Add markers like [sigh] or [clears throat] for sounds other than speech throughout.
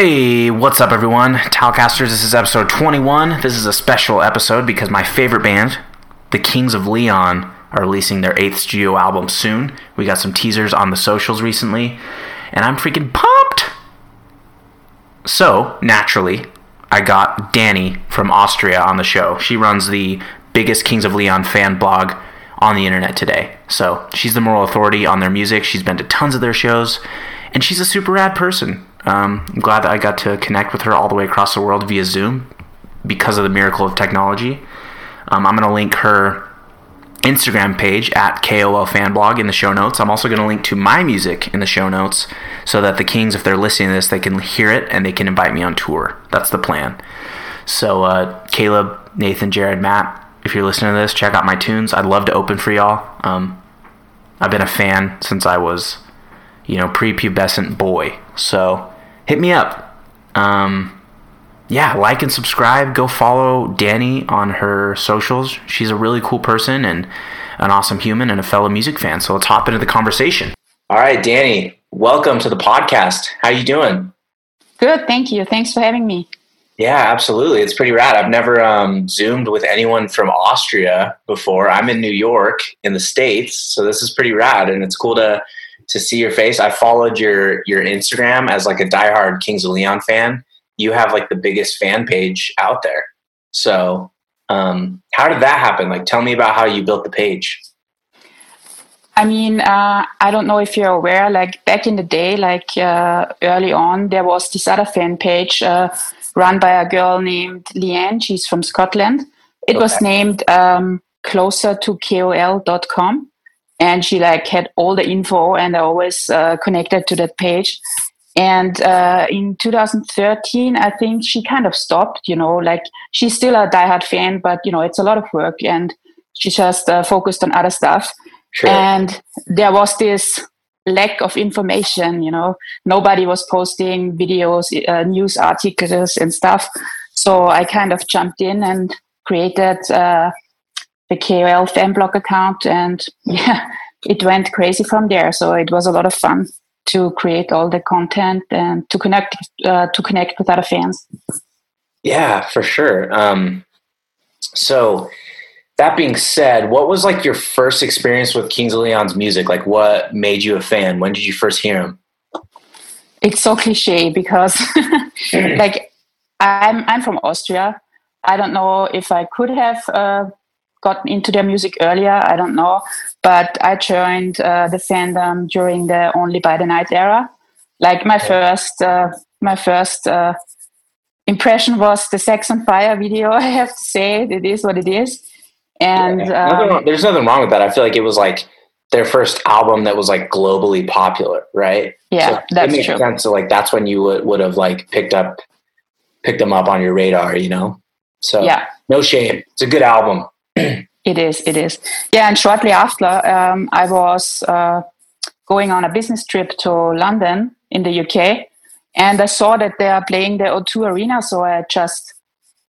Hey, what's up, everyone? Talcasters, this is episode 21. This is a special episode because my favorite band, the Kings of Leon, are releasing their eighth studio album soon. We got some teasers on the socials recently, and I'm freaking pumped! So, naturally, I got Danny from Austria on the show. She runs the biggest Kings of Leon fan blog on the internet today. So, she's the moral authority on their music. She's been to tons of their shows, and she's a super rad person. Um, I'm glad that I got to connect with her all the way across the world via Zoom because of the miracle of technology. Um, I'm going to link her Instagram page at KOL Fanblog in the show notes. I'm also going to link to my music in the show notes so that the Kings, if they're listening to this, they can hear it and they can invite me on tour. That's the plan. So, uh, Caleb, Nathan, Jared, Matt, if you're listening to this, check out my tunes. I'd love to open for y'all. Um, I've been a fan since I was, you know, prepubescent boy. So, hit me up. Um, yeah, like and subscribe. Go follow Danny on her socials. She's a really cool person and an awesome human and a fellow music fan. So let's hop into the conversation. All right, Danny, welcome to the podcast. How you doing? Good, thank you. Thanks for having me. Yeah, absolutely. It's pretty rad. I've never um, zoomed with anyone from Austria before. I'm in New York in the states, so this is pretty rad, and it's cool to to see your face. I followed your your Instagram as like a diehard Kings of Leon fan. You have like the biggest fan page out there. So, um, how did that happen? Like, tell me about how you built the page. I mean, uh, I don't know if you're aware, like back in the day, like uh, early on, there was this other fan page uh, run by a girl named Leanne. She's from Scotland. It okay. was named um, closer to kol.com and she like had all the info and I always uh, connected to that page. And uh, in 2013, I think she kind of stopped, you know, like she's still a diehard fan, but, you know, it's a lot of work and she just uh, focused on other stuff. Sure. And there was this lack of information, you know, nobody was posting videos, uh, news articles and stuff. So I kind of jumped in and created uh, the KOL fan blog account and [laughs] yeah, it went crazy from there. So it was a lot of fun to create all the content and to connect uh, to connect with other fans. Yeah, for sure. Um, so that being said, what was like your first experience with Kings of Leon's music? Like, what made you a fan? When did you first hear him? It's so cliche because, [laughs] [clears throat] like, I'm I'm from Austria. I don't know if I could have uh, gotten into their music earlier. I don't know, but I joined uh, the fandom during the Only by the Night era. Like my first, uh, my first uh, impression was the Sex on Fire video. [laughs] I have to say, it is what it is. And yeah, nothing wrong, there's nothing wrong with that. I feel like it was like their first album that was like globally popular, right? Yeah, so that's makes true. sense. So like that's when you would, would have like picked up picked them up on your radar, you know. So yeah, no shame. It's a good album. It is, it is. Yeah, and shortly after, um, I was uh, going on a business trip to London in the UK, and I saw that they are playing the O2 Arena, so I just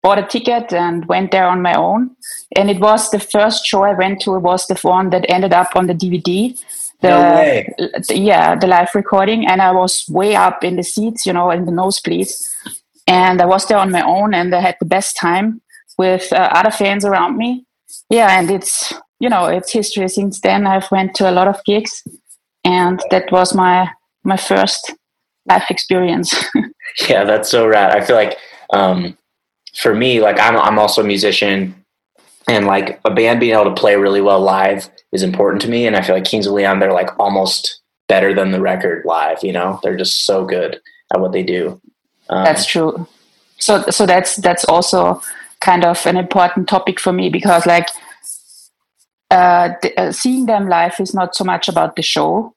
bought a ticket and went there on my own. And it was the first show I went to it was the one that ended up on the DVD. The, no way. The, yeah, the live recording, and I was way up in the seats, you know, in the nosebleeds. And I was there on my own, and I had the best time with uh, other fans around me yeah, and it's you know it's history since then. I've went to a lot of gigs, and that was my my first life experience. [laughs] yeah, that's so rad. I feel like um, for me, like I'm I'm also a musician, and like a band being able to play really well live is important to me. And I feel like Kings of Leon, they're like almost better than the record live. You know, they're just so good at what they do. Um, that's true. So so that's that's also kind of an important topic for me because like uh, the, uh, seeing them live is not so much about the show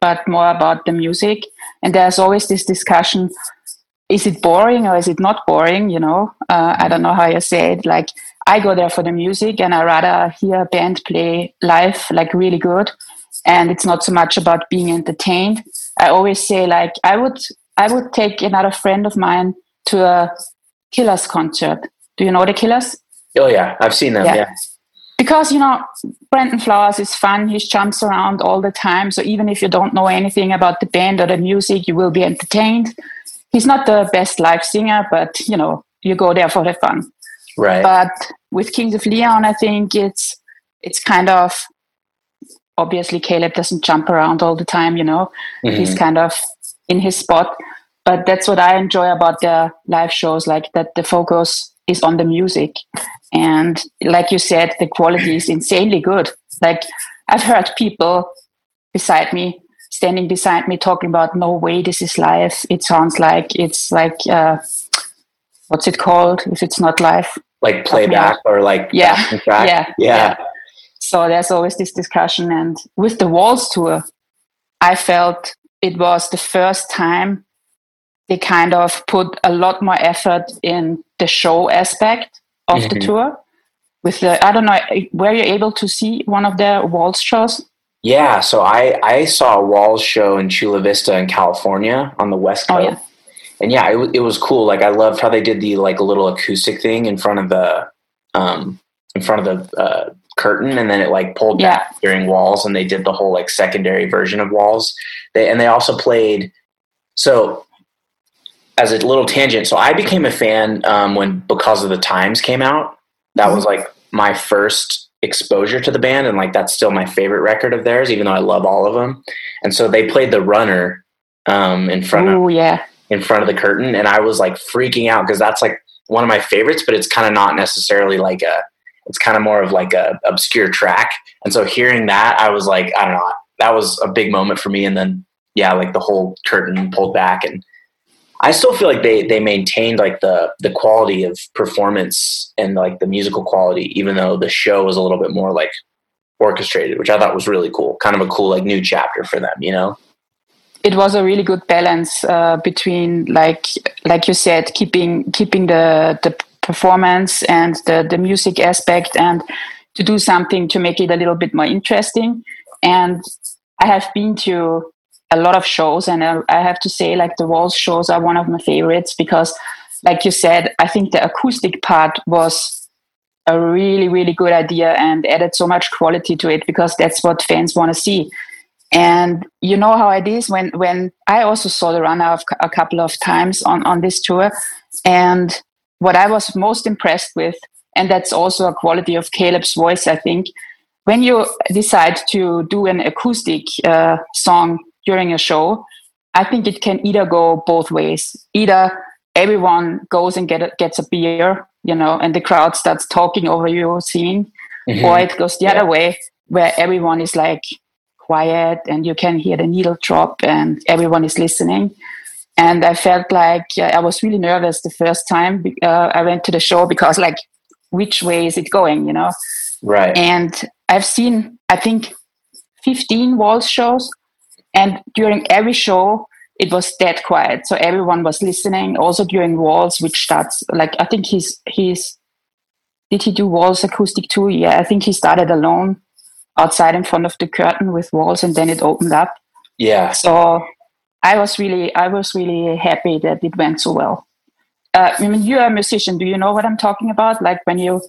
but more about the music. And there's always this discussion is it boring or is it not boring you know? Uh, i don't know how you say it. Like i go there for the music and i rather hear a band play live like really good. And it's not so much about being entertained. I always say like i would i would take another friend of mine to a killers concert do you know the Killers? Oh yeah, I've seen them. Yeah. yeah. Because you know, Brandon Flowers is fun. He jumps around all the time. So even if you don't know anything about the band or the music, you will be entertained. he's not the best live singer, but you know, you go there for the fun. Right. But with Kings of Leon, I think it's it's kind of obviously Caleb doesn't jump around all the time, you know. Mm-hmm. He's kind of in his spot. But that's what I enjoy about the live shows, like that the focus is on the music. And like you said, the quality is insanely good. Like I've heard people beside me, standing beside me, talking about, no way, this is live. It sounds like it's like, uh, what's it called if it's not live? Like playback or like yeah, yeah, yeah, yeah. So there's always this discussion. And with the Walls tour, I felt it was the first time they kind of put a lot more effort in the show aspect of mm-hmm. the tour. With the, I don't know, were you able to see one of the Walls shows? Yeah, so I I saw a Walls show in Chula Vista in California on the West Coast. Oh, yeah. And yeah, it, it was cool. Like I loved how they did the like a little acoustic thing in front of the um in front of the uh, curtain and then it like pulled yeah. back during walls and they did the whole like secondary version of walls they, and they also played so as a little tangent so i became a fan um, when because of the times came out that was like my first exposure to the band and like that's still my favorite record of theirs even though i love all of them and so they played the runner um, in front Ooh, of yeah in front of the curtain and i was like freaking out because that's like one of my favorites but it's kind of not necessarily like a it's kind of more of like a obscure track. And so hearing that, I was like, I don't know, that was a big moment for me. And then yeah, like the whole curtain pulled back and I still feel like they they maintained like the the quality of performance and like the musical quality, even though the show was a little bit more like orchestrated, which I thought was really cool. Kind of a cool like new chapter for them, you know. It was a really good balance uh, between like like you said, keeping keeping the the performance and the, the music aspect and to do something to make it a little bit more interesting. And I have been to a lot of shows and I have to say like the walls shows are one of my favorites because like you said, I think the acoustic part was a really, really good idea and added so much quality to it because that's what fans want to see. And you know how it is when, when I also saw the runner a couple of times on, on this tour and what I was most impressed with, and that's also a quality of Caleb's voice, I think, when you decide to do an acoustic uh, song during a show, I think it can either go both ways. Either everyone goes and get a, gets a beer, you know, and the crowd starts talking over you singing, mm-hmm. or it goes the yeah. other way where everyone is like quiet and you can hear the needle drop and everyone is listening and I felt like I was really nervous the first time uh, I went to the show because like which way is it going you know right and I've seen I think 15 walls shows and during every show it was dead quiet so everyone was listening also during walls which starts like I think he's he's did he do walls acoustic too yeah I think he started alone outside in front of the curtain with walls and then it opened up yeah so I was really I was really happy that it went so well. Uh, I mean, you're a musician. Do you know what I'm talking about? Like when you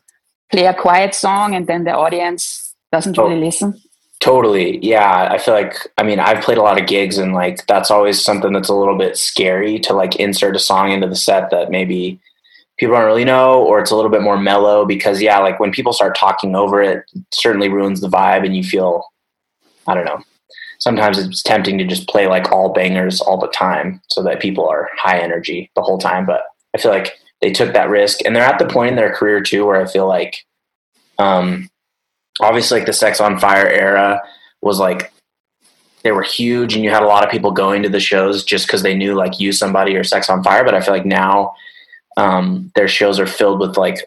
play a quiet song and then the audience doesn't really oh, listen. Totally. Yeah. I feel like, I mean, I've played a lot of gigs and like that's always something that's a little bit scary to like insert a song into the set that maybe people don't really know or it's a little bit more mellow because, yeah, like when people start talking over it, it certainly ruins the vibe and you feel, I don't know, sometimes it's tempting to just play like all bangers all the time so that people are high energy the whole time. But I feel like they took that risk and they're at the point in their career too where I feel like, um, obviously like the Sex on Fire era was like they were huge and you had a lot of people going to the shows just because they knew like use somebody or Sex on Fire. But I feel like now um, their shows are filled with like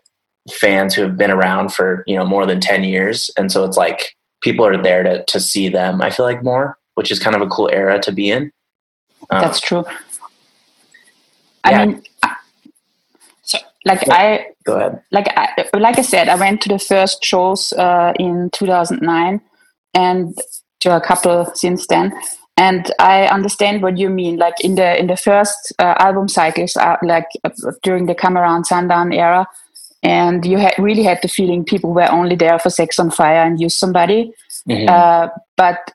fans who have been around for you know more than 10 years and so it's like people are there to to see them. I feel like more, which is kind of a cool era to be in. Um, That's true. I mean, like yeah. I go ahead. Like I, like I said, I went to the first shows uh, in 2009, and to a couple since then. And I understand what you mean. Like in the in the first uh, album cycles, uh, like uh, during the Come Around Sundown era, and you had really had the feeling people were only there for sex on fire and use somebody mm-hmm. uh, but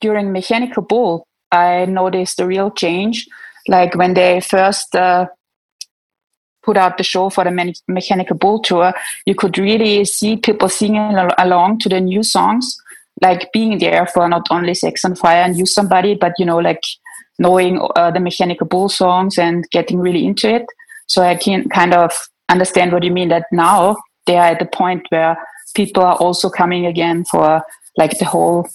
during mechanical bull i noticed a real change Like when they first uh, put out the show for the Me- Mechanical Bull tour, you could really see people singing al- along to the new songs, like being there for not only Sex on Fire and Use Somebody, but you know, like knowing uh, the Mechanical Bull songs and getting really into it. So I can kind of understand what you mean that now they are at the point where people are also coming again for like the whole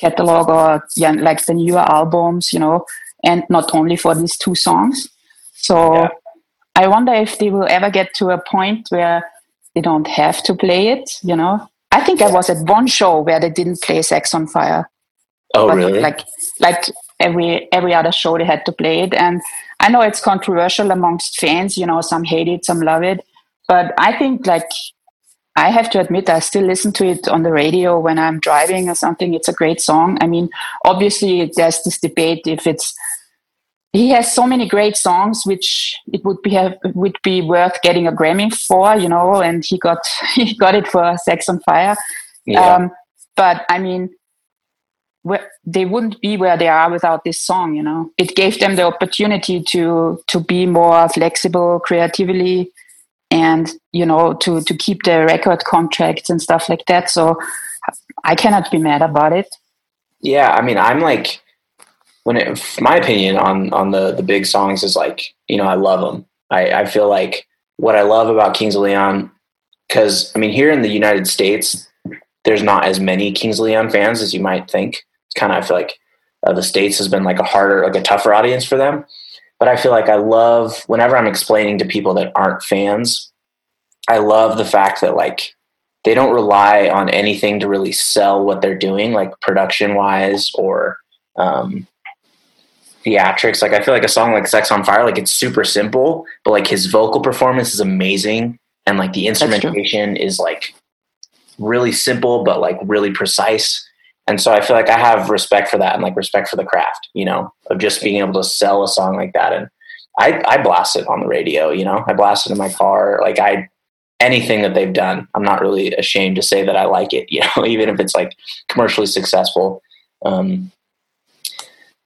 catalog or yeah, like the newer albums, you know, and not only for these two songs. So yeah. I wonder if they will ever get to a point where they don't have to play it, you know. I think I was at one show where they didn't play Sex on Fire. Oh, but really? Like, like every every other show they had to play it, and I know it's controversial amongst fans. You know, some hate it, some love it, but I think like I have to admit, I still listen to it on the radio when I'm driving or something. It's a great song. I mean, obviously, there's this debate if it's he has so many great songs which it would be have, would be worth getting a Grammy for, you know, and he got [laughs] he got it for Sex on Fire. Yeah. Um, but I mean, they wouldn't be where they are without this song, you know. It gave them the opportunity to to be more flexible creatively and you know to to keep their record contracts and stuff like that. So I cannot be mad about it. Yeah, I mean, I'm like when it, my opinion on on the the big songs is like you know I love them. I I feel like what I love about Kings of Leon because I mean here in the United States there's not as many Kings of Leon fans as you might think. It's kind of I feel like uh, the states has been like a harder like a tougher audience for them. But I feel like I love whenever I'm explaining to people that aren't fans, I love the fact that like they don't rely on anything to really sell what they're doing, like production wise or um, theatrics. Like I feel like a song like Sex on Fire, like it's super simple, but like his vocal performance is amazing. And like the instrumentation is like really simple, but like really precise. And so I feel like I have respect for that and like respect for the craft, you know, of just being able to sell a song like that. And I, I blast it on the radio, you know, I blast it in my car. Like I, anything that they've done, I'm not really ashamed to say that I like it, [laughs] you know, even if it's like commercially successful. Um,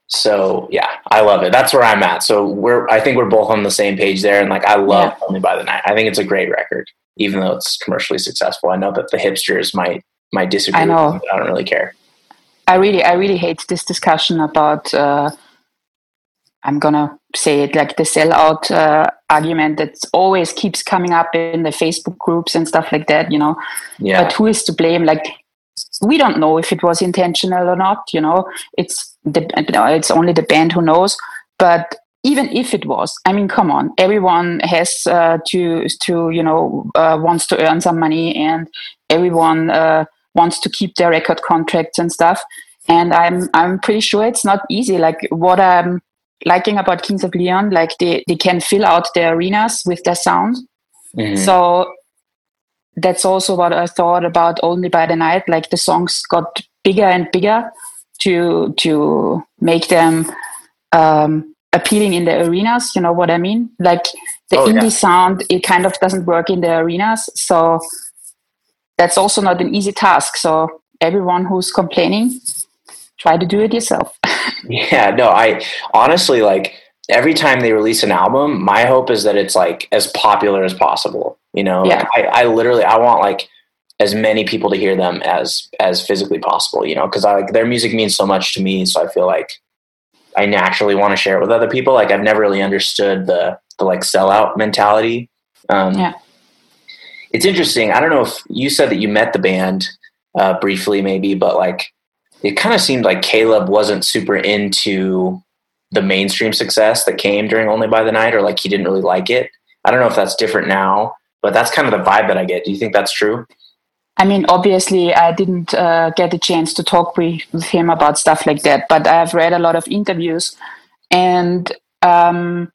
so yeah, I love it. That's where I'm at. So we're I think we're both on the same page there. And like I love yeah. Only by the Night. I think it's a great record, even though it's commercially successful. I know that the hipsters might might disagree. I know. Me, I don't really care. I really I really hate this discussion about uh, I'm gonna say it like the sellout uh, argument that always keeps coming up in the Facebook groups and stuff like that. You know, yeah. But who is to blame? Like we don't know if it was intentional or not. You know, it's the it's only the band who knows. But even if it was, I mean, come on, everyone has uh, to to you know uh, wants to earn some money, and everyone uh, wants to keep their record contracts and stuff. And I'm I'm pretty sure it's not easy. Like what I'm liking about Kings of Leon, like they they can fill out their arenas with their sound. Mm-hmm. So that's also what I thought about Only by the Night. Like the songs got bigger and bigger to to make them um, appealing in the arenas. You know what I mean? Like the oh, indie yeah. sound, it kind of doesn't work in the arenas. So that's also not an easy task. So everyone who's complaining, try to do it yourself. [laughs] yeah, no, I honestly like every time they release an album, my hope is that it's like as popular as possible. You know, yeah. Like, I, I literally I want like as many people to hear them as as physically possible. You know, because I like their music means so much to me. So I feel like I naturally want to share it with other people. Like I've never really understood the the like sellout mentality. Um, yeah, it's interesting. I don't know if you said that you met the band uh, briefly, maybe, but like it kind of seemed like Caleb wasn't super into the mainstream success that came during Only by the Night, or like he didn't really like it. I don't know if that's different now, but that's kind of the vibe that I get. Do you think that's true? I mean, obviously, I didn't uh, get a chance to talk with, with, him about stuff like that, but I've read a lot of interviews, and um,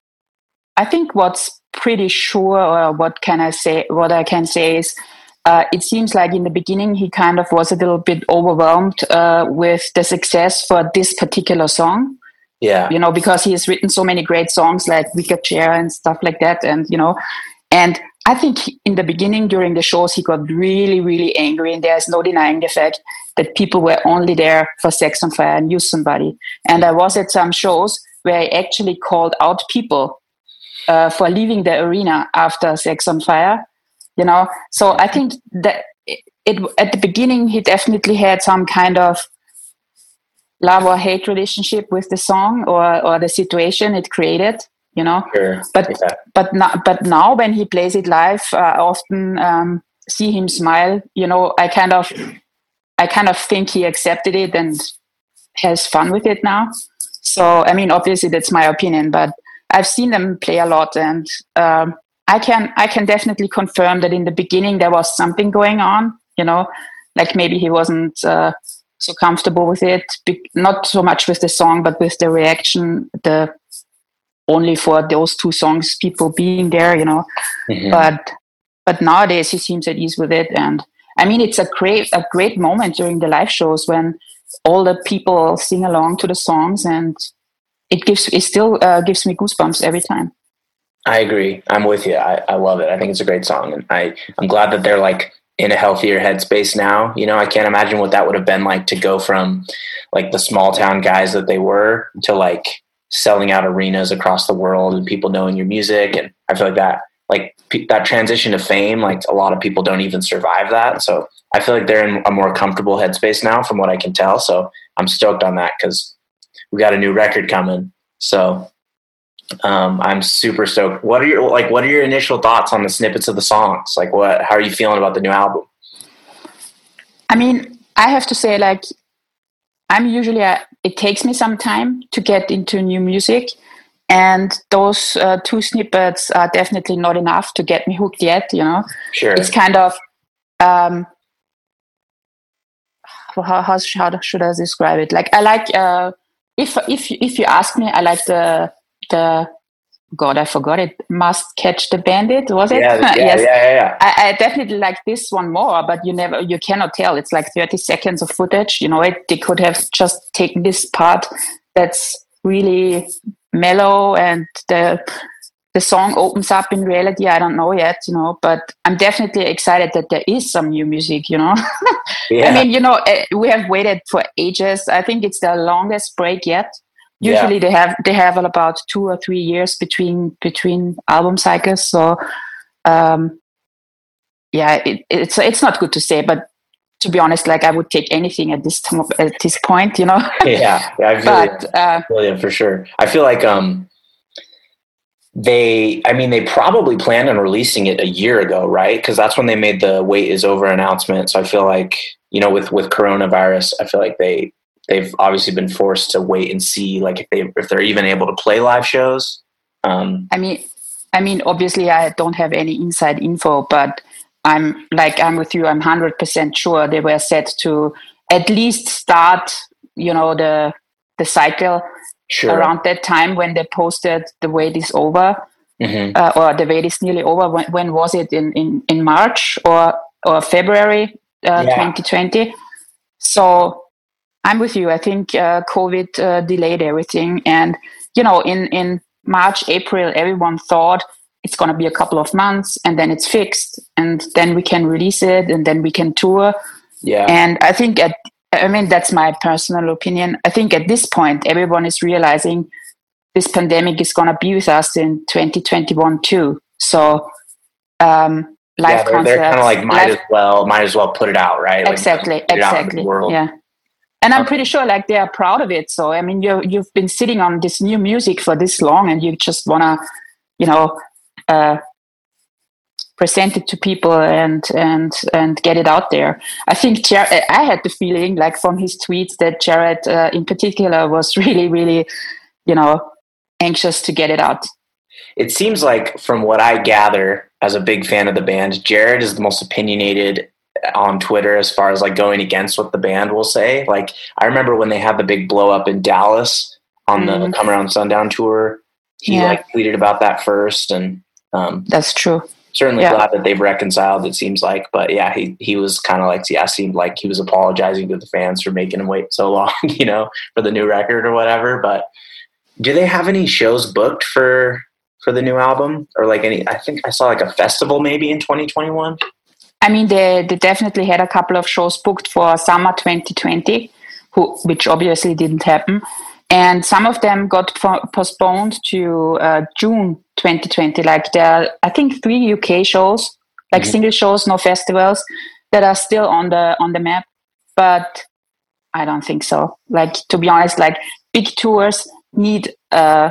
I think what's pretty sure, or what can I say? What I can say is, uh, it seems like in the beginning he kind of was a little bit overwhelmed uh, with the success for this particular song yeah. You know, because he has written so many great songs like Wicker Chair and stuff like that. And, you know, and I think in the beginning during the shows, he got really, really angry. And there's no denying the fact that people were only there for Sex on Fire and Use Somebody. And I was at some shows where he actually called out people uh, for leaving the arena after Sex on Fire. You know, so I think that it, it at the beginning he definitely had some kind of love or hate relationship with the song or or the situation it created you know Sure. but Yeah. but now but now when he plays it live uh, I often um, see him smile you know i kind of i kind of think he accepted it and has fun with it now so i mean obviously that's my opinion but i've seen them play a lot and um, i can i can definitely confirm that in the beginning there was something going on you know like maybe he wasn't uh, so comfortable with it not so much with the song but with the reaction the only for those two songs people being there you know Mhm. but but nowadays he seems at ease with it and i mean it's a great a great moment during the live shows when all the people sing along to the songs and it gives it still uh, gives me goosebumps every time I agree. I'm with you. I, I love it. I think it's a great song, and I I'm glad that they're like in a healthier headspace now. You know, I can't imagine what that would have been like to go from like the small town guys that they were to like selling out arenas across the world and people knowing your music. And I feel like that like that transition to fame, like a lot of people don't even survive that. So I feel like they're in a more comfortable headspace now, from what I can tell. So I'm stoked on that because we got a new record coming. So um, I'm super stoked. What are your like? What are your initial thoughts on the snippets of the songs? Like, what? How are you feeling about the new album? i mean i have to say like i'm usually a, it takes me some time to get into new music and those uh, two snippets are definitely not enough to get me hooked yet you know Sure. it's kind of um how, how, how should I describe it? Like I like uh, if if if you ask me, I like the the God I forgot it. Must catch the bandit was it? yeah, yeah, [laughs] yes. yeah, yeah, yeah. I, I definitely like this one more, but you never you cannot tell. It's like thirty seconds of footage. You know, it they could have just taken this part that's really mellow and the the song opens up in reality. I don't know yet, you know, but I'm definitely excited that there is some new music, you know. [laughs] yeah. I mean, you know, eh, we have waited for ages. I think it's the longest break yet. Yeah. Usually they have they have about two or three years between between album cycles. So um yeah, it, it's it's not good to say, but to be honest, like I would take anything at this time at this point, you know. [laughs] yeah, yeah, I feel you. but uh, feel for sure. I feel like um, they. I mean, they probably planned on releasing it a year ago, right? Because that's when they made the "wait is over" announcement. So I feel like you know, with with coronavirus, I feel like they they've obviously been forced to wait and see, like if they if they're even able to play live shows. Um, I mean, I mean, obviously, I don't have any inside info, but I'm like I'm with you. I'm hundred percent sure they were set to at least start, you know, the the cycle sure. around that time when they posted the wait is over Mhm. uh, or the wait is nearly over. When, when was it in, in in March or or February uh, Yeah. 2020? So I'm with you. I think uh, COVID uh, delayed everything, and you know, in in March, April, everyone thought it's going to be a couple of months, and then it's fixed, and then we can release it, and then we can tour. Yeah. And I think at I mean that's my personal opinion. I think at this point, everyone is realizing this pandemic is going to be with us in 2021 too. So. Um, live yeah, they're, concerts, they're kind of like might live- as well might as well put it out, right? Like, exactly out into exactly world. yeah and i'm Okay. pretty sure like they are proud of it. So i mean you you've been sitting on this new music for this long and you just want to you know uh present it to people and and and get it out there. I think Jar- i had the feeling like from his tweets that jared uh, in particular was [laughs] really really you know anxious to get it out. It seems like from what I gather as a big fan of the band, Jared is the most opinionated on Twitter as far as like going against what the band will say. Like I remember when they had the big blow up in Dallas on the Mhm. Come Around Sundown tour, he Yeah. like tweeted about that first and um, that's true certainly Yeah. glad that they've reconciled it seems like but yeah he he was kind of like yeah seemed like he was apologizing to the fans for making him wait so [laughs] long you know for the new record or whatever but do they have any shows booked for for the new album or like any i think i saw like a festival maybe in 2021 I mean, they, they definitely had a couple of shows booked for summer 2020, who, which obviously didn't happen. and some of them got po- postponed to uh, June 2020. Like there, are, I think three UK shows, like mm-hmm. single shows, no festivals, that are still on the on the map. But I don't think so. Like to be honest, like big tours need uh,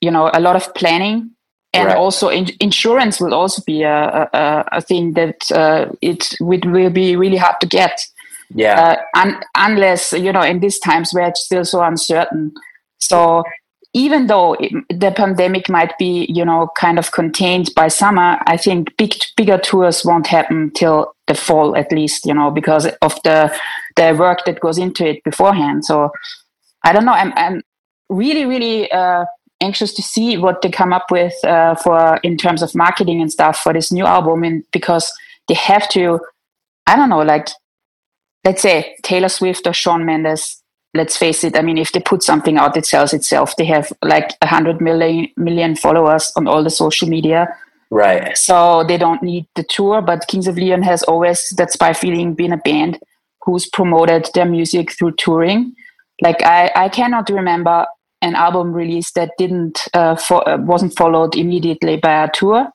you know a lot of planning and right. also in- insurance will also be a, a, a thing that uh, it, it will be really hard to get. Yeah. Uh, un- unless you know in these times where it's still so uncertain. So even though it, the pandemic might be you know kind of contained by summer i think big bigger tours won't happen till the fall at least you know because of the the work that goes into it beforehand. So i don't know. I'm, I'm really really uh, anxious to see what they come up with uh, for in terms of marketing and stuff for this new album and because they have to i don't know like let's say taylor swift or shawn mendes let's face it i mean if they put something out it sells itself. They have like 100 million million followers on all the social media. Right. So they don't need the tour but kings of leon has always that spy feeling been a band who's promoted their music through touring. Like i i cannot remember an album release that didn't uh, fo- uh, wasn't followed immediately by a tour,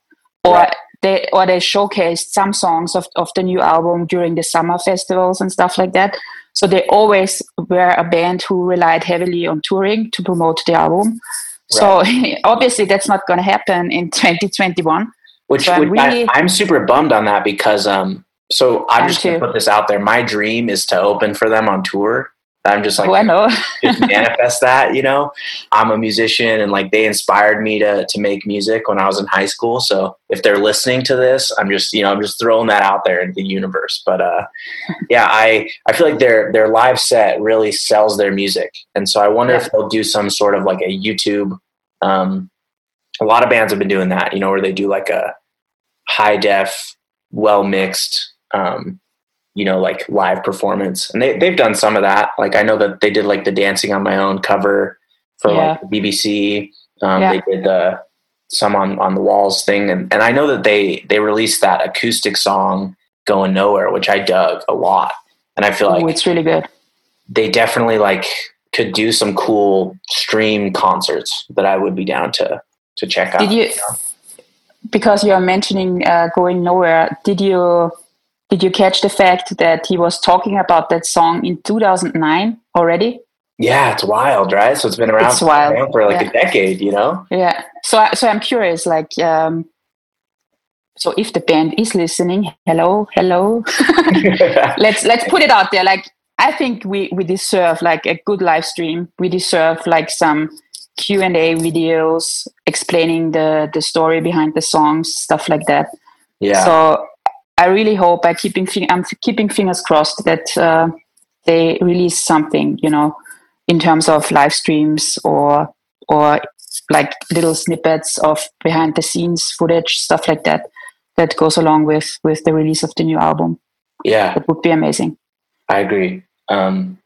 or right. they or they showcased some songs of, of the new album during the summer festivals and stuff like that. So they always were a band who relied heavily on touring to promote the album. Right. So [laughs] obviously that's not going to happen in 2021. Which, so I'm, really, I, am super bummed on that because um so I'm just gonna put this out there. My dream is to open for them on tour I'm just like, bueno. [laughs] just [laughs] manifest that, you know. I'm a musician, and like they inspired me to to make music when I was in high school. So if they're listening to this, I'm just you know I'm just throwing that out there into the universe. But uh, [laughs] yeah, I I feel like their their live set really sells their music, and so I wonder yeah. if they'll do some sort of like a YouTube. Um, a lot of bands have been doing that, you know, where they do like a high def, well mixed um, you know, like live performance. And they, they've done some of that. Like I know that they did like the dancing on my own cover for yeah. like BBC. Um, yeah. They did the some on, on the walls thing. And, and I know that they, they released that acoustic song going nowhere, which I dug a lot. And I feel like it's really good. They definitely like could do some cool stream concerts that I would be down to, to check out. Did you, you know? because you're mentioning uh, going nowhere, did you did you catch the fact that he was talking about that song in 2009 already? Yeah, it's wild, right? So it's been around, it's wild. for like yeah. a decade, you know? Yeah. So, so I'm curious, like, um, so if the band is listening, hello, hello, [laughs] [laughs] let's let's put it out there. Like, I think we we deserve like a good live stream. We deserve like some Q and A videos explaining the the story behind the songs, stuff like that. Yeah. So I really hope I keeping I'm keeping fingers crossed that uh, they release something, you know, in terms of live streams or or like little snippets of behind the scenes footage, stuff like that, that goes along with with the release of the new album. Yeah, it would be amazing. I agree. Um,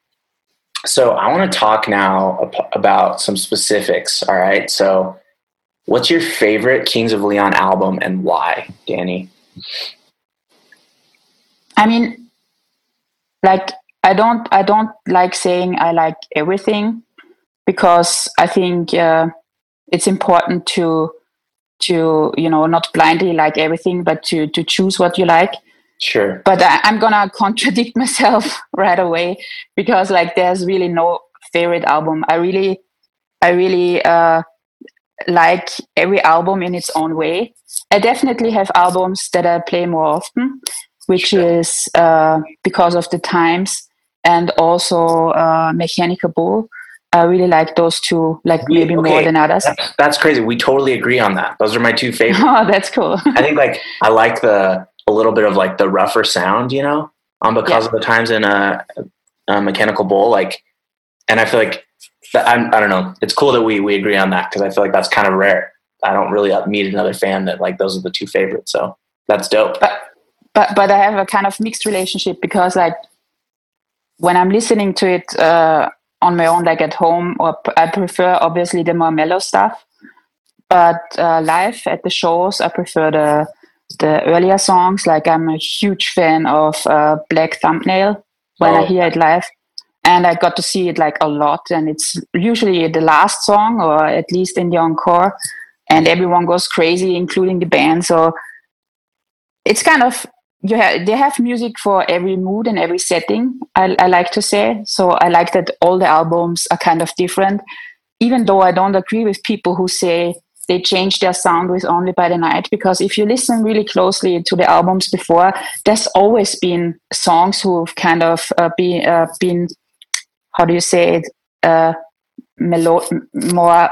so I want to talk now about some specifics. All right. So, what's your favorite Kings of Leon album and why, Danny? I mean, like I don't I don't like saying I like everything because I think uh, it's important to to you know not blindly like everything, but to to choose what you like. Sure. But I, I'm gonna [laughs] contradict myself [laughs] right away because like there's really no favorite album. I really I really uh, like every album in its own way. I definitely have albums that I play more often, which sure. is uh, because of the times and also uh, Mechanical Bull. I really like those two, like we, maybe okay. more than others. That's, that's, crazy. We totally agree on that. Those are my two [laughs] favorites. oh, that's cool. I think like I like the a little bit of like the rougher sound, you know, um, because yeah. of the times in a, a, Mechanical Bull, like, and I feel like I'm, I don't know. It's cool that we we agree on that because I feel like that's kind of rare. I don't really meet another fan that like those are the two favorites. So that's dope. But but but I have a kind of mixed relationship because like when I'm listening to it uh, on my own, like at home, or I prefer obviously the more mellow stuff. But uh, live at the shows, I prefer the the earlier songs. Like I'm a huge fan of uh, Black Thumbnail when oh. I hear it live. and I got to see it like a lot. And it's usually the last song, or at least in the encore, and everyone goes crazy, including the band. So it's kind of you have they have music for every mood and every setting. I, I like to say. So I like that all the albums are kind of different, even though I don't agree with people who say they change their sound with Only by the Night because if you listen really closely to the albums before, there's always been songs who've kind of uh, be, uh, been how do you say it uh, melo- more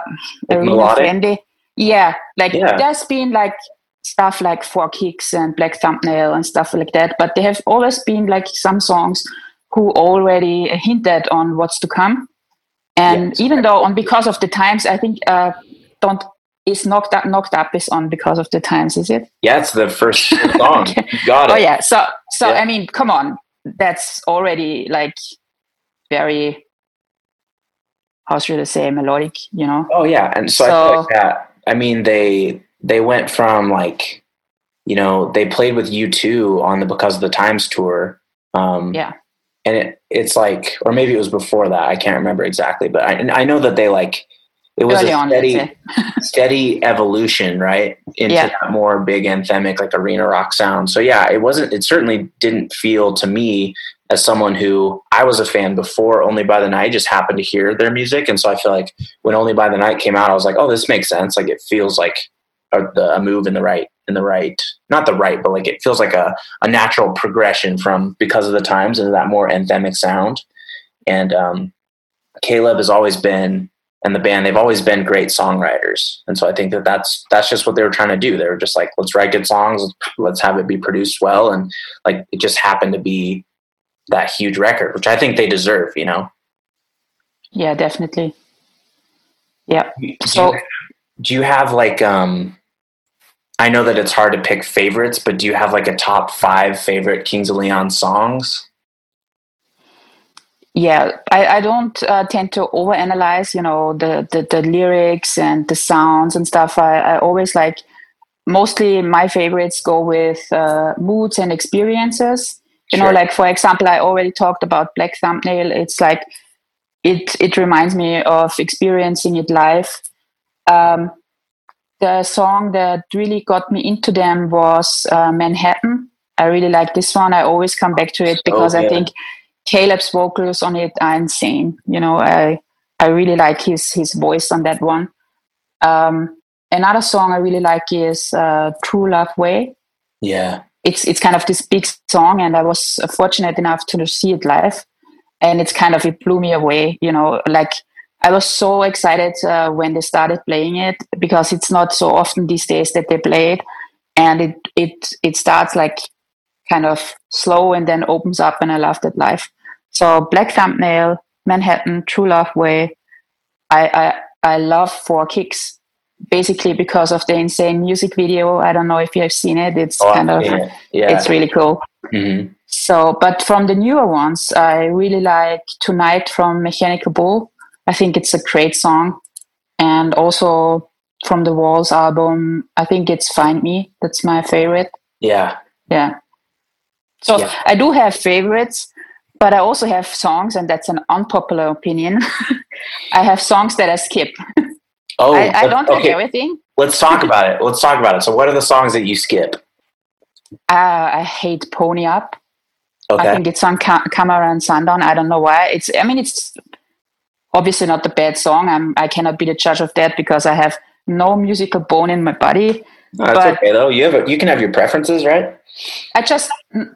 arena friendly. Yeah, like yeah. there's been like stuff like Four Kicks and Black Thumbnail and stuff like that, but they have always been like some songs who already hinted on what's to come. And yes. even though on because of the times, I think uh, don't is knocked up knocked up is on because of the times, is it? Yeah, it's the first [laughs] song. okay. Got it. Oh yeah. So so yeah. I mean, come on, that's already like very how should I say melodic, you know? Oh yeah, and so, so I feel like that. I mean, they they went from like, you know, they played with U2 on the Because of the Times tour. Um, yeah, and it it's like, or maybe it was before that. I can't remember exactly, but I I know that they like it was Early a steady [laughs] steady evolution right into yeah. that more big anthemic like arena rock sound so yeah it wasn't it certainly didn't feel to me as someone who I was a fan before Only by the Night, just happened to hear their music. And so I feel like when Only by the Night came out, I was like, oh, this makes sense. Like it feels like a, a move in the right, in the right, not the right, but like it feels like a, a natural progression from Because of the Times into that more anthemic sound. And um, Caleb has always been, and the band, they've always been great songwriters. And so I think that that's, that's just what they were trying to do. They were just like, let's write good songs. Let's have it be produced well. And like, it just happened to be that huge record, which I think they deserve, you know? Yeah, definitely. Yeah. Do so you, do you have like um I know that it's hard to pick favorites, but do you have like a top five favorite Kings of Leon songs? Yeah, I, I don't uh, tend to overanalyze, you know, the, the, the lyrics and the sounds and stuff. I, I always like mostly my favorites go with uh, moods and experiences you sure. know like for example i already talked about black thumbnail it's like it it reminds me of experiencing it live um, the song that really got me into them was uh, manhattan. I really like this one. I always come back to it because oh, yeah. i think caleb's vocals on it are insane. You know i i really like his his voice on that one. Um, another song i really like is uh, true love way. Yeah. It's it's kind of this big song, and I was fortunate enough to see it live, and it's kind of it blew me away. You know, like I was so excited uh, when they started playing it because it's not so often these days that they play it, and it it it starts like kind of slow and then opens up, and I loved it live. So Black Thumbnail, Manhattan, True Love Way. I I I love Four Kicks basically because of the insane music video. I don't know if you have seen it. It's oh, kind of yeah. yeah. it's really cool. Mm-hmm. So, but from the newer ones, I really like "Tonight" from Mechanical Bull. I think it's a great song, and also from the Walls album, I think it's "Find Me." That's my favorite. Yeah, yeah. So yeah. I do have favorites, but I also have songs, and that's an unpopular opinion. [laughs] I have songs that I skip. [laughs] Oh, I, I don't okay. like everything. Let's talk about it. Let's talk about it. So, what are the songs that you skip? Uh, I hate Pony Up. Okay. I think it's on Ca- Come Around Sundown. I don't know why. It's. I mean, it's obviously not the bad song. I'm. I cannot be the judge of that because I have no musical bone in my body. No, that's but okay though. You have. A, you can have your preferences, right? I just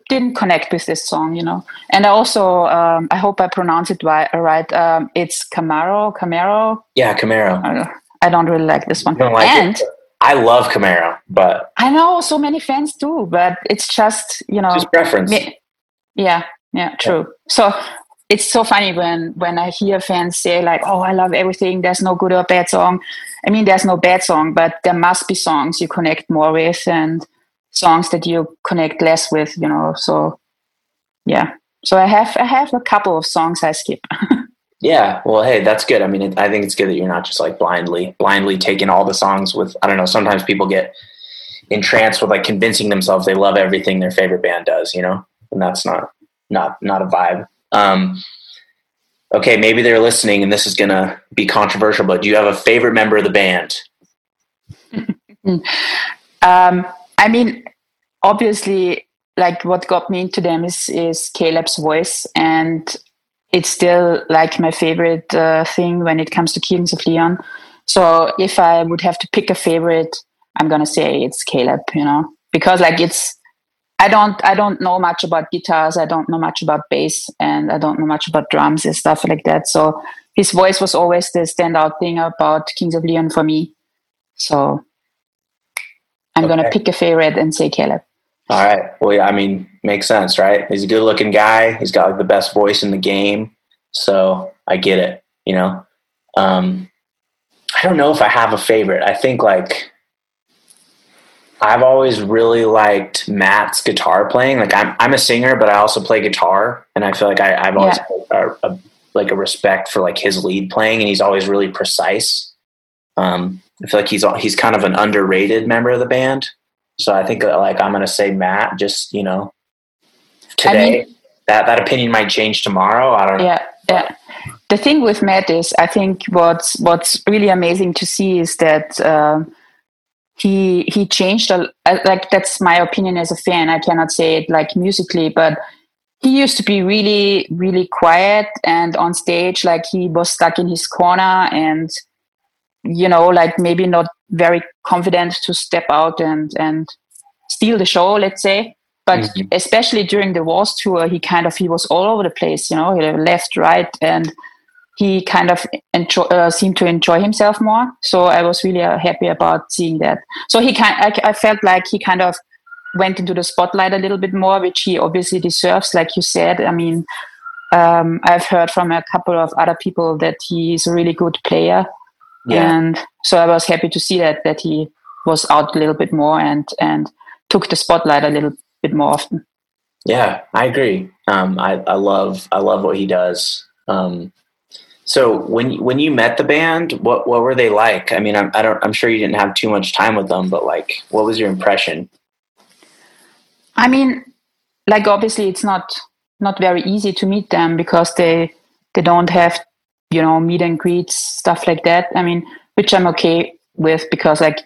didn't connect with this song, you know. And I also, um, I hope I pronounce it right. right. Um, it's Camaro. Camaro. Yeah, Camaro. I don't really like this one. Like and it. I love Camaro, but I know so many fans do, but it's just you know just preference. Me, yeah, yeah, true. Yeah. So it's so funny when when I hear fans say like, "Oh, I love everything. There's no good or bad song." I mean, there's no bad song, but there must be songs you connect more with and songs that you connect less with. You know, so yeah. So I have I have a couple of songs I skip. [laughs] Yeah, well, hey, that's good. I mean, it, I think it's good that you're not just like blindly, blindly taking all the songs with. I don't know. Sometimes people get entranced with like convincing themselves they love everything their favorite band does, you know, and that's not not not a vibe. Um, okay, maybe they're listening and this is going to be controversial, but do you have a favorite member of the band? [laughs] um, I mean, obviously, like what got me into them is, is Caleb's voice. And it's still like my favorite uh, thing when it comes to Kings of Leon. So if I would have to pick a favorite, I'm to say it's Caleb, you know, because like it's, I don't I don't know much about guitars. I don't know much about bass, and I don't know much about drums and stuff like that. So his voice was always the standout thing about Kings of Leon for me. So I'm okay. gonna pick a favorite and say Caleb. All right. Well, yeah, I mean, makes sense, right? He's a good-looking guy. He's got like the best voice in the game, so I get it. You know, um, I don't know if I have a favorite. I think like I've always really liked Matt's guitar playing. Like I'm, I'm a singer, but I also play guitar, and I feel like I, have always yeah. a, a, like a respect for like his lead playing, and he's always really precise. Um, I feel like he's he's kind of an underrated member of the band. So I think uh, like I'm gonna say Matt. Just you know, today I mean, that that opinion might change tomorrow. I don't know. Yeah, yeah. The thing with Matt is, I think what's what's really amazing to see is that. Um, he he changed a, like that's my opinion as a fan i cannot say it like musically but he used to be really really quiet and on stage like he was stuck in his corner and you know like maybe not very confident to step out and and steal the show let's say but mm-hmm. especially during the Walls tour he kind of he was all over the place you know left right and he kind of enjoy, uh, seemed to enjoy himself more. So I was really uh, happy about seeing that. So he kind, I, I, felt like he kind of went into the spotlight a little bit more, which he obviously deserves, like you said. I mean, um, I've heard from a couple of other people that he's a really good player, yeah. and so I was happy to see that that he was out a little bit more and and took the spotlight a little bit more often. Yeah, I agree. Um, I, I love I love what he does. Um, so when when you met the band, what what were they like? I mean, I'm I don't I'm sure you didn't have too much time with them, but like, what was your impression? I mean, like obviously it's not not very easy to meet them because they they don't have you know meet and greets stuff like that. I mean, which I'm okay with because like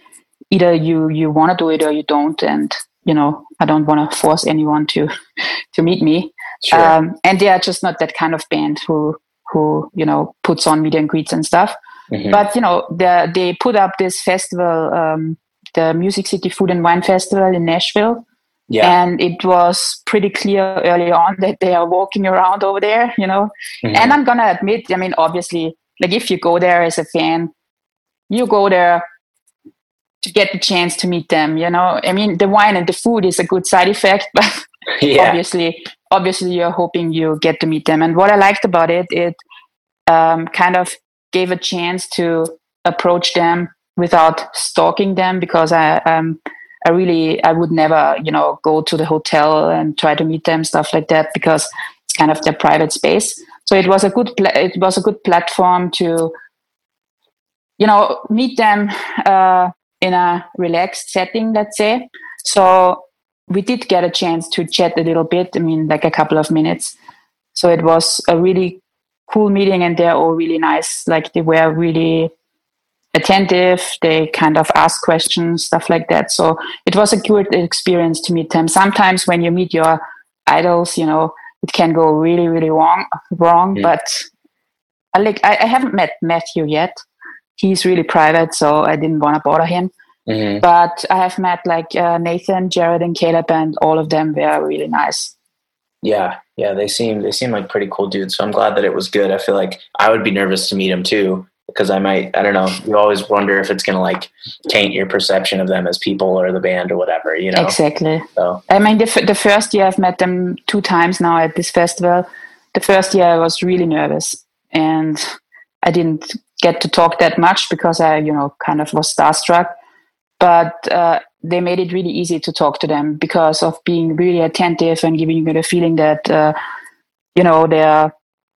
either you you want to do it or you don't, and you know I don't want to force anyone to [laughs] to meet me. Sure. Um, and they are just not that kind of band who who you know puts on meet and greets and stuff. Mm-hmm. But you know, the, they put up this festival, um, the Music City Food and Wine Festival in Nashville. Yeah. And it was pretty clear early on that they are walking around over there, you know. Mm-hmm. And I'm gonna admit, I mean, obviously, like if you go there as a fan, you go there to get the chance to meet them, you know. I mean, the wine and the food is a good side effect, [laughs] but yeah. obviously obviously you're hoping you get to meet them. And what I liked about it, it um, kind of gave a chance to approach them without stalking them because I um, I really I would never you know go to the hotel and try to meet them stuff like that because it's kind of their private space. So it was a good pl- it was a good platform to you know meet them uh, in a relaxed setting, let's say. So we did get a chance to chat a little bit. I mean, like a couple of minutes. So it was a really cool meeting, and they're all really nice. Like they were really attentive. They kind of asked questions, stuff like that. So it was a good experience to meet them. Sometimes when you meet your idols, you know, it can go really, really wrong. Wrong, but I like I, I haven't met Matthew yet. He's really private, so I didn't want to bother him. Mm-hmm. But I have met like uh, Nathan, Jared, and Caleb, and all of them were really nice. Yeah, yeah, they seem they seem like pretty cool dudes. So I'm glad that it was good. I feel like I would be nervous to meet them too because I might I don't know. You always wonder if it's gonna like taint your perception of them as people or the band or whatever. You know exactly. So I mean, the the first year I've met them two times now at this festival. The first year I was really nervous and I didn't get to talk that much because I you know kind of was starstruck but uh, they made it really easy to talk to them because of being really attentive and giving you the feeling that uh, you know they're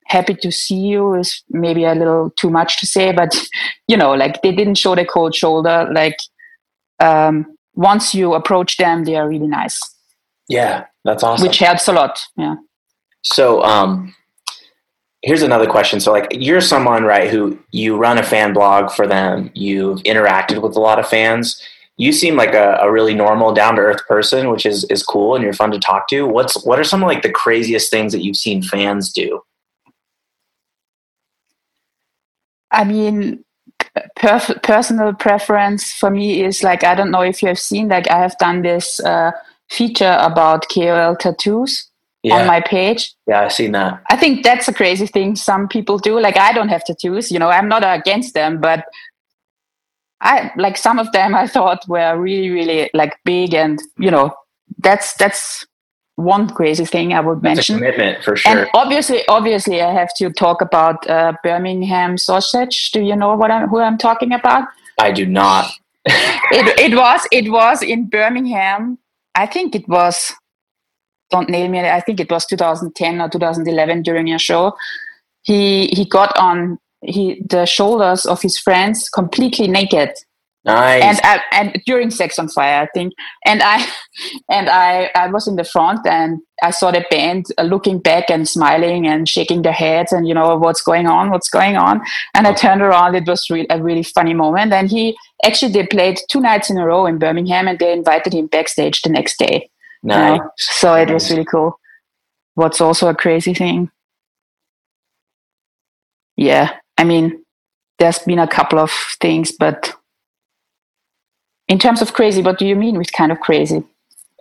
happy to see you is maybe a little too much to say but [laughs] you know like they didn't show the cold shoulder. Like um, once you approach them they are really nice. Yeah that's awesome. Which helps a lot. Yeah. So um here's another question. So like you're someone, right, who you run a fan blog for them, you've interacted with a lot of fans. You seem like a, a really normal, down to earth person, which is is cool and you're fun to talk to. What's what are some of like the craziest things that you've seen fans do? I mean, per- personal preference for me is like I don't know if you have seen like I have done this uh, feature about KOL tattoos yeah. on my page. Yeah, I've seen that. I think that's a crazy thing some people do. Like I don't have tattoos, you know, I'm not against them, but I like some of them I thought were really, really like big and you know, that's that's one crazy thing I would mention. commitment for sure. And obviously, obviously, I have to talk about uh, Birmingham sausage. Do you know what I'm who I'm talking about? I do not. it it was it was in Birmingham. I think it was. Don't nail me. I think it was 2010 or 2011 during a show. He he got on he the shoulders of his friends completely naked Nice. And I, and during Sex on Fire, I think, and I [laughs] and I I was in the front and I saw the band uh, looking back and smiling and shaking their heads and you know what's going on, what's going on. And I turned around. It was really, a really funny moment. And he actually they played two nights in a row in Birmingham, and they invited him backstage the next day. Nice. You know? So it was really cool. What's also a crazy thing. Yeah, I mean, there's been a couple of things, but in terms of crazy, what do you mean with kind of crazy?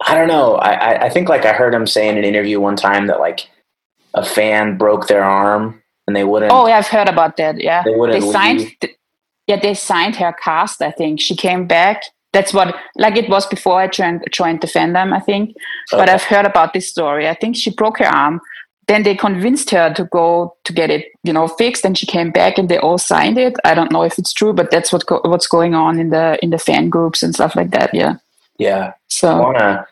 I don't know. I, I think like I heard him say in an interview one time that like a fan broke their arm and they wouldn't. Oh, yeah, I've heard about that. Yeah, they wouldn't. They signed. yeah, they signed her cast. I think she came back. That's what like it was before I joined joined the fandom. I think, okay. but I've heard about this story. I think she broke her arm then they convinced her to go to get it you know fixed and she came back and they all signed it i don't know if it's true but that's what go- what's going on in the in the fan groups and stuff like that yeah yeah so i want to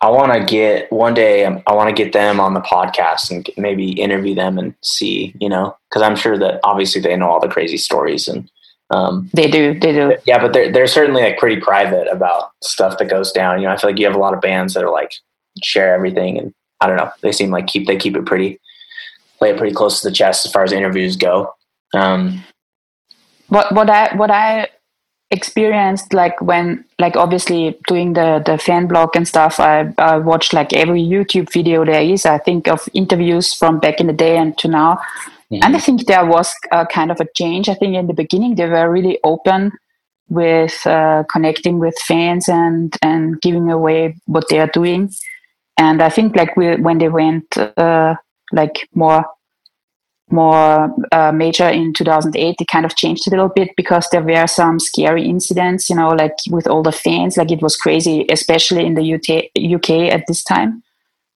i want to get one day um, i want to get them on the podcast and maybe interview them and see you know because i'm sure that obviously they know all the crazy stories and um, they do they do yeah but they're, they're certainly like pretty private about stuff that goes down you know i feel like you have a lot of bands that are like share everything and I don't know. They seem like keep they keep it pretty play it pretty close to the chest as far as interviews go. Um, what what I what I experienced like when like obviously doing the the fan blog and stuff I, I watched like every youtube video there is i think of interviews from back in the day and to now mm-hmm. and i think there was a kind of a change. I think in the beginning they were really open with uh, connecting with fans and and giving away what they are doing. And I think like we, when they went uh, like more more uh, major in 2008 it kind of changed a little bit because there were some scary incidents you know like with all the fans. Like it was crazy especially in the UK, UK at this time.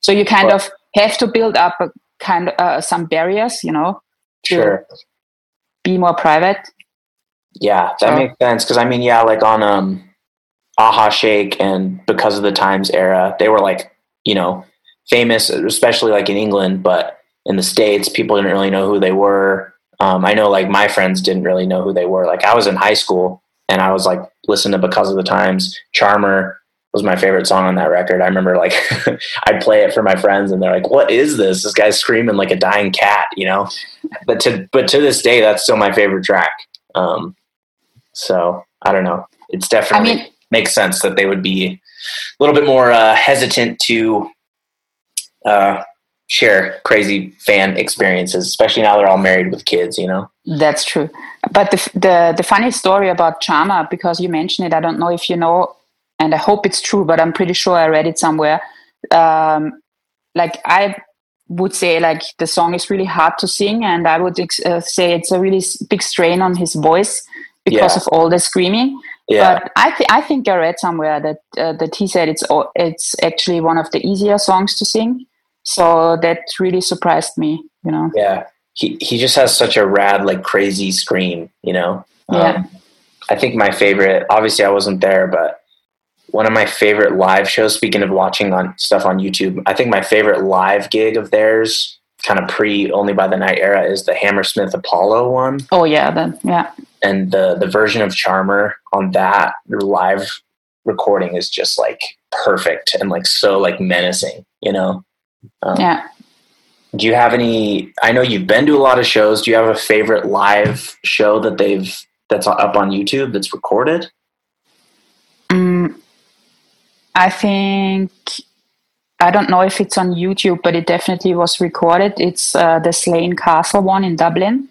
So you kind of have to build up a kind of uh, some barriers you know to sure. be more private yeah that so. makes sense because i mean yeah like on um aha shake and because of the times era they were like you know, famous, especially like in England, but in the States, people didn't really know who they were. Um, I know like my friends didn't really know who they were. Like I was in high school and I was like listening to Because of the Times. Charmer was my favorite song on that record. I remember like [laughs] I'd play it for my friends and they're like, what is this? This guy's screaming like a dying cat, you know? But to, but to this day, that's still my favorite track. Um, so I don't know. It's definitely I mean, makes sense that they would be a little bit more uh, hesitant to uh, share crazy fan experiences, especially now they're all married with kids. You know, that's true. But the the the funny story about Charmer, because you mentioned it, I don't know if you know, and I hope it's true, but I'm pretty sure I read it somewhere. Um, like I would say like the song is really hard to sing and i would uh, say it's a really big strain on his voice because yeah. of all the screaming yeah. But I, th- I think I read somewhere that uh, that he said it's it's actually one of the easier songs to sing. So that really surprised me, you know. Yeah, he he just has such a rad, like crazy scream, you know. Yeah. Um, I think my favorite. Obviously, I wasn't there, but one of my favorite live shows. Speaking of watching on stuff on YouTube, I think my favorite live gig of theirs, kind of pre Only by the Night era, is the Hammersmith Apollo one. Oh yeah, then yeah and the the version of Charmer on that live recording is just like perfect and like so like menacing, you know. Um, yeah. do you have any? I know you've been to a lot of shows. Do you have a favorite live show that they've that's up on YouTube that's recorded? I think I don't know if it's on YouTube, but it definitely was recorded. It's uh, the Slane Castle one in Dublin.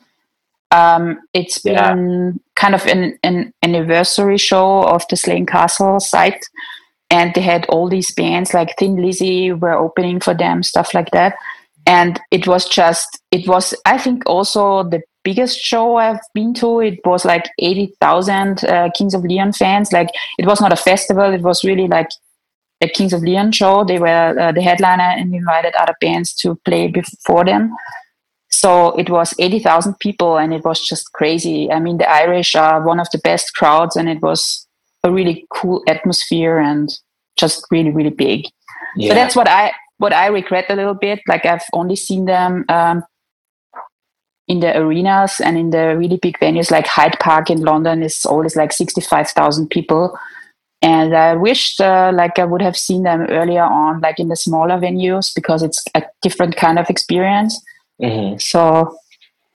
Um, it's been yeah. kind of an, an anniversary show of the Slane Castle site, and they had all these bands like Thin Lizzy were opening for them, stuff like that. And it was just, it was, I think, also the biggest show I've been to. It was like 80,000 uh, Kings of Leon fans. Like, it was not a festival, it was really like a Kings of Leon show. They were uh, the headliner and invited other bands to play before them. So it was 80,000 people and it was just crazy. I mean, the Irish are one of the best crowds and it was a really cool atmosphere and just really, really big. Yeah. So that's what I, what I regret a little bit. Like I've only seen them, um, in the arenas and in the really big venues like Hyde Park in London is always like 65,000 people. And I wished uh, like I would have seen them earlier on, like in the smaller venues, because it's a different kind of experience. Mm-hmm. So,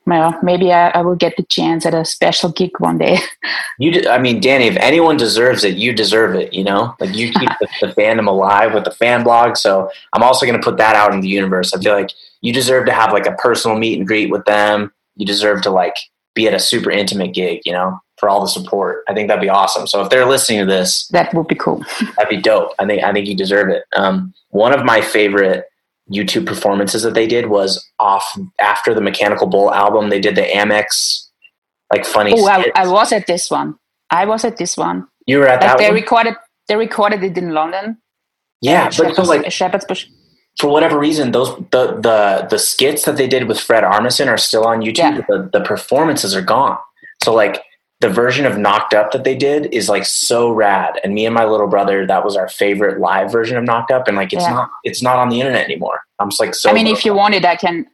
well, maybe I, I, will get the chance at a special gig one day. [laughs] You, I mean, Danny, if anyone deserves it, you deserve it. You know, like you keep [laughs] the, the fandom alive with the fan blog. So I'm also going to put that out in the universe. I feel like you deserve to have like a personal meet and greet with them. You deserve to like be at a super intimate gig. You know, for all the support. I think that'd be awesome. So if they're listening to this, that would be cool. that'd be dope. I think I think you deserve it. Um, one of my favorite YouTube performances that they did was off after the Mechanical Bull album. They did the Amex like funny. Oh, I, I, was at this one. I was at this one. You were at like that. They one? recorded. They recorded it in London. Yeah, but Shepherd's, so like Shepherd's Bush. For whatever reason, those the the the skits that they did with Fred Armisen are still on YouTube. Yeah. The the performances are gone. So like the version of Knocked Up that they did is like so rad. And me and my little brother, that was our favorite live version of Knocked Up. And like it's yeah. not it's not on the internet anymore. I'm just like so I mean if you want it, I can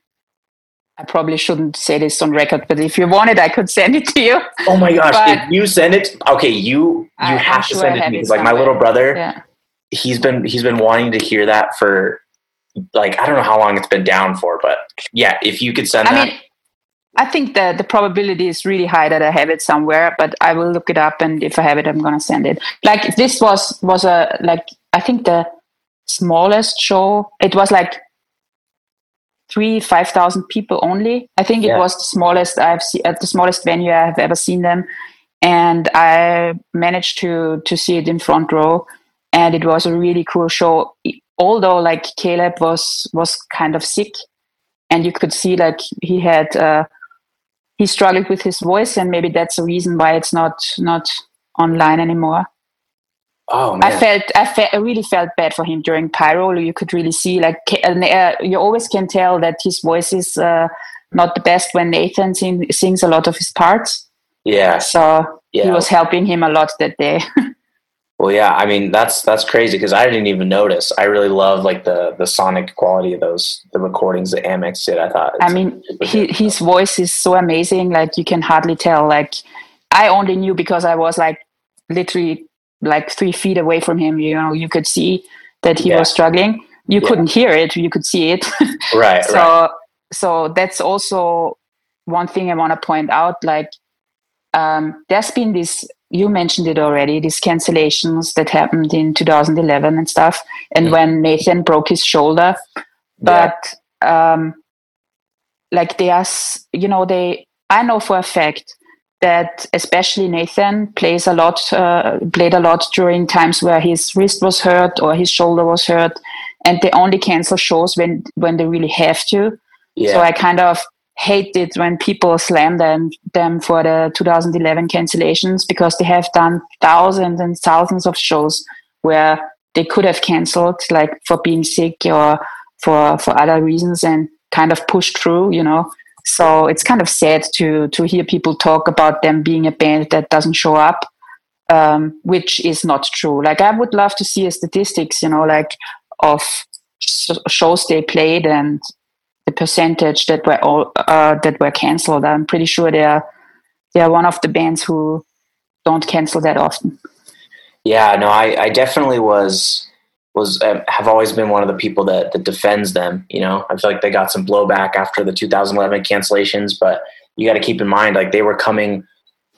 I probably shouldn't say this on record, but if you want it, I could send it to you. Oh my gosh! If you send it, okay, you you I, have to send it to me because, like, my little brother, yeah. he's been he's been wanting to hear that for like I don't know how long it's been down for, but yeah, if you could send I that, mean, I think that the probability is really high that I have it somewhere, but I will look it up, and if I have it, I'm gonna send it. Like this was was a like I think the smallest show. It was like three five thousand people only. I think yeah. it was the smallest I've seen at the smallest venue I have ever seen them, and I managed to to see it in front row, and it was a really cool show. Although like Caleb was was kind of sick, and you could see like he had. Uh, he struggled with his voice, and maybe that's the reason why it's not not online anymore. Oh, man. I felt I, fe- I really felt bad for him during Pyro. You could really see like uh, you always can tell that his voice is uh, not the best when Nathan sing- sings a lot of his parts. Yeah. So yeah. he was helping him a lot that day. [laughs] Well, yeah, I mean that's that's crazy because I didn't even notice. I really love like the the sonic quality of those the recordings that Amex did. I thought. I mean, he, his voice is so amazing. Like you can hardly tell. Like I only knew because I was like literally like three feet away from him. You know, you could see that he yeah. was struggling. You yeah. couldn't hear it. You could see it. [laughs] right. so right. so that's also one thing I want to point out. Like um, there's been this you mentioned it already these cancellations that happened in 2011 and stuff and mm-hmm. when nathan broke his shoulder but yeah. um like they are you know they i know for a fact that especially nathan plays a lot uh, played a lot during times where his wrist was hurt or his shoulder was hurt and they only cancel shows when when they really have to yeah. so i kind of hate it when people slam them, for the 2011 cancellations because they have done thousands and thousands of shows where they could have canceled like for being sick or for for other reasons and kind of pushed through you know? So it's kind of sad to to hear people talk about them being a band that doesn't show up um, which is not true. Like i would love to see a statistics you know like of shows they played and the percentage that were all uh, that were cancelled. I'm pretty sure they are they are one of the bands who don't cancel that often. Yeah, no, I, I definitely was was uh, have always been one of the people that that defends them. You know, I feel like they got some blowback after the 2011 cancellations, but you got to keep in mind like they were coming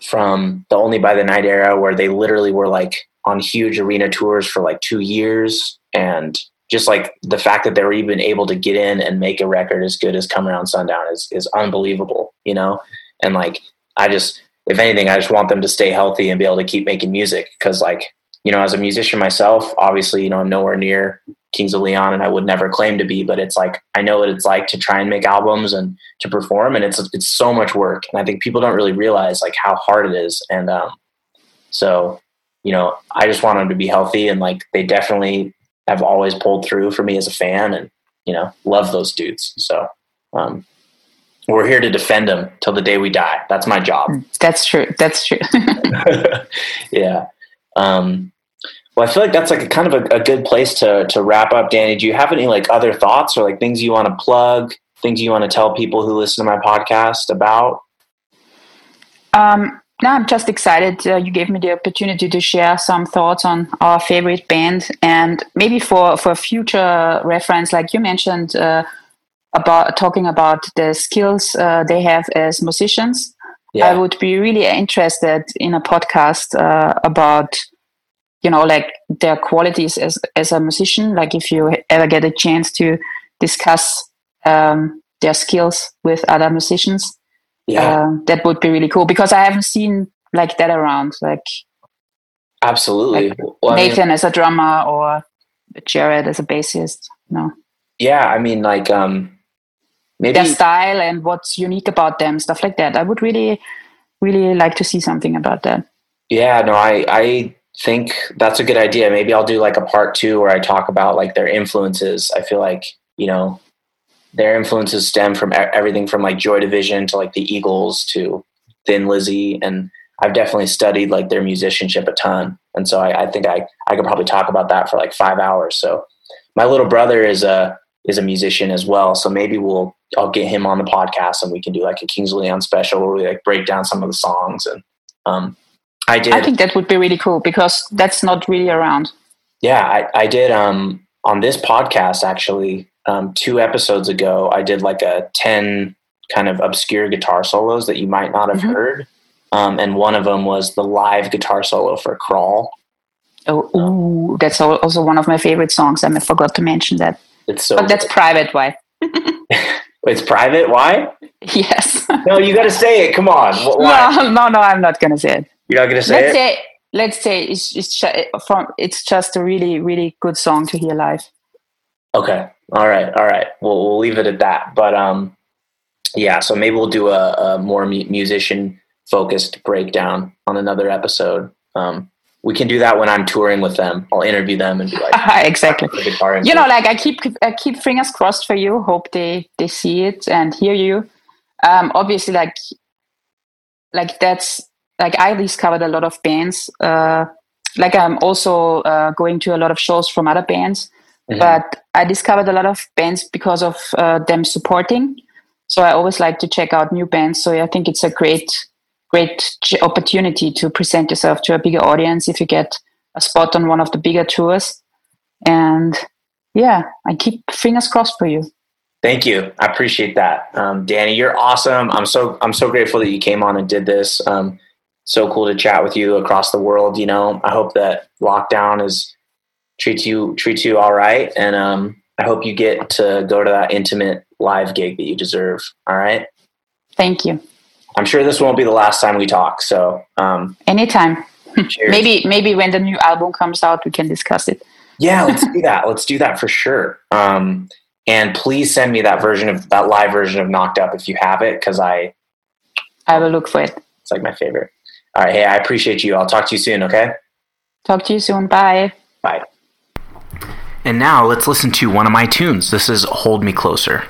from the Only by the Night era, where they literally were like on huge arena tours for like two years, and just like the fact that they were even able to get in and make a record as good as Come Around Sundown is is unbelievable. You know, and like I just if anything, I just want them to stay healthy and be able to keep making music because like you know, as a musician myself, obviously, you know, I'm nowhere near Kings of Leon and I would never claim to be, but it's like I know what it's like to try and make albums and to perform and it's it's so much work. And I think people don't really realize like how hard it is. And um so, you know, I just want them to be healthy and like they definitely have always pulled through for me as a fan and, you know, love those dudes. So um we're here to defend them till the day we die. That's my job. That's true. That's true. [laughs] [laughs] yeah. Um, well, I feel like that's like a kind of a, a, good place to to wrap up, Danny. Do you have any like other thoughts or like things you want to plug, things you want to tell people who listen to my podcast about? Um, no, I'm just excited. Uh, you gave me the opportunity to share some thoughts on our favorite band, and maybe for for future reference, like you mentioned uh, about talking about the skills uh, they have as musicians. Yeah. I would be really interested in a podcast uh, about you know like their qualities as as a musician like if you ever get a chance to discuss um, their skills with other musicians yeah. Uh, that would be really cool because i haven't seen like that around like absolutely. like well, nathan I mean, as a drummer or jared as a bassist no? Yeah i mean like um maybe their style and what's unique about them stuff like that. I would really really like to see something about that. Yeah no i i think that's a good idea. Maybe I'll do like a part two where I talk about like their influences. I feel like, you know, their influences stem from everything from like Joy Division to like the Eagles to Thin Lizzy. And I've definitely studied like their musicianship a ton. And so I, I think I, I could probably talk about that for like five hours. So my little brother is a, is a musician as well. So maybe we'll, I'll get him on the podcast and we can do like a Kings Leon special where we like break down some of the songs and, um, I did. I think that would be really cool because that's not really around. Yeah, I, I did um, on this podcast actually um, two episodes ago. I did like a ten kind of obscure guitar solos that you might not have mm-hmm. heard, um, and one of them was the live guitar solo for "Crawl." Oh, ooh, that's also one of my favorite songs. I forgot to mention that. It's so. But that's private. Why? [laughs] [laughs] it's private. Why? Yes. no, you got to say it. Come on. Why? No, [laughs] no, no. I'm not gonna say it. You're not going to say let's it? Say, let's say it's it's from it's just a really really good song to hear live. Okay. All right. All right. We'll we'll leave it at that. But um, yeah. So maybe we'll do a, a more mu- musician focused breakdown on another episode. Um, we can do that when I'm touring with them. I'll interview them and be like, [laughs] exactly. You know, like I keep I keep fingers crossed for you. Hope they they see it and hear you. Um, obviously, like like that's like I discovered a lot of bands. Uh, like I'm also uh, going to a lot of shows from other bands, mm-hmm. but I discovered a lot of bands because of uh, them supporting. So I always like to check out new bands. So I think it's a great, great opportunity to present yourself to a bigger audience if you get a spot on one of the bigger tours. And yeah, I keep fingers crossed for you. Thank you. I appreciate that, um, Danny. You're awesome. I'm so I'm so grateful that you came on and did this. Um, so cool to chat with you across the world. You know, I hope that lockdown is treats you treats you all right, and um, I hope you get to go to that intimate live gig that you deserve. All right. Thank you. I'm sure this won't be the last time we talk. So um, anytime. [laughs] maybe maybe when the new album comes out, we can discuss it. yeah, let's [laughs] do that. Let's do that for sure. Um, and please send me that version of that live version of Knocked Up if you have it, because I I will look for it. It's like my favorite. All right. Hey, I appreciate you. I'll talk to you soon. Okay. Talk to you soon. Bye. Bye. And now let's listen to one of my tunes. This is Hold Me Closer.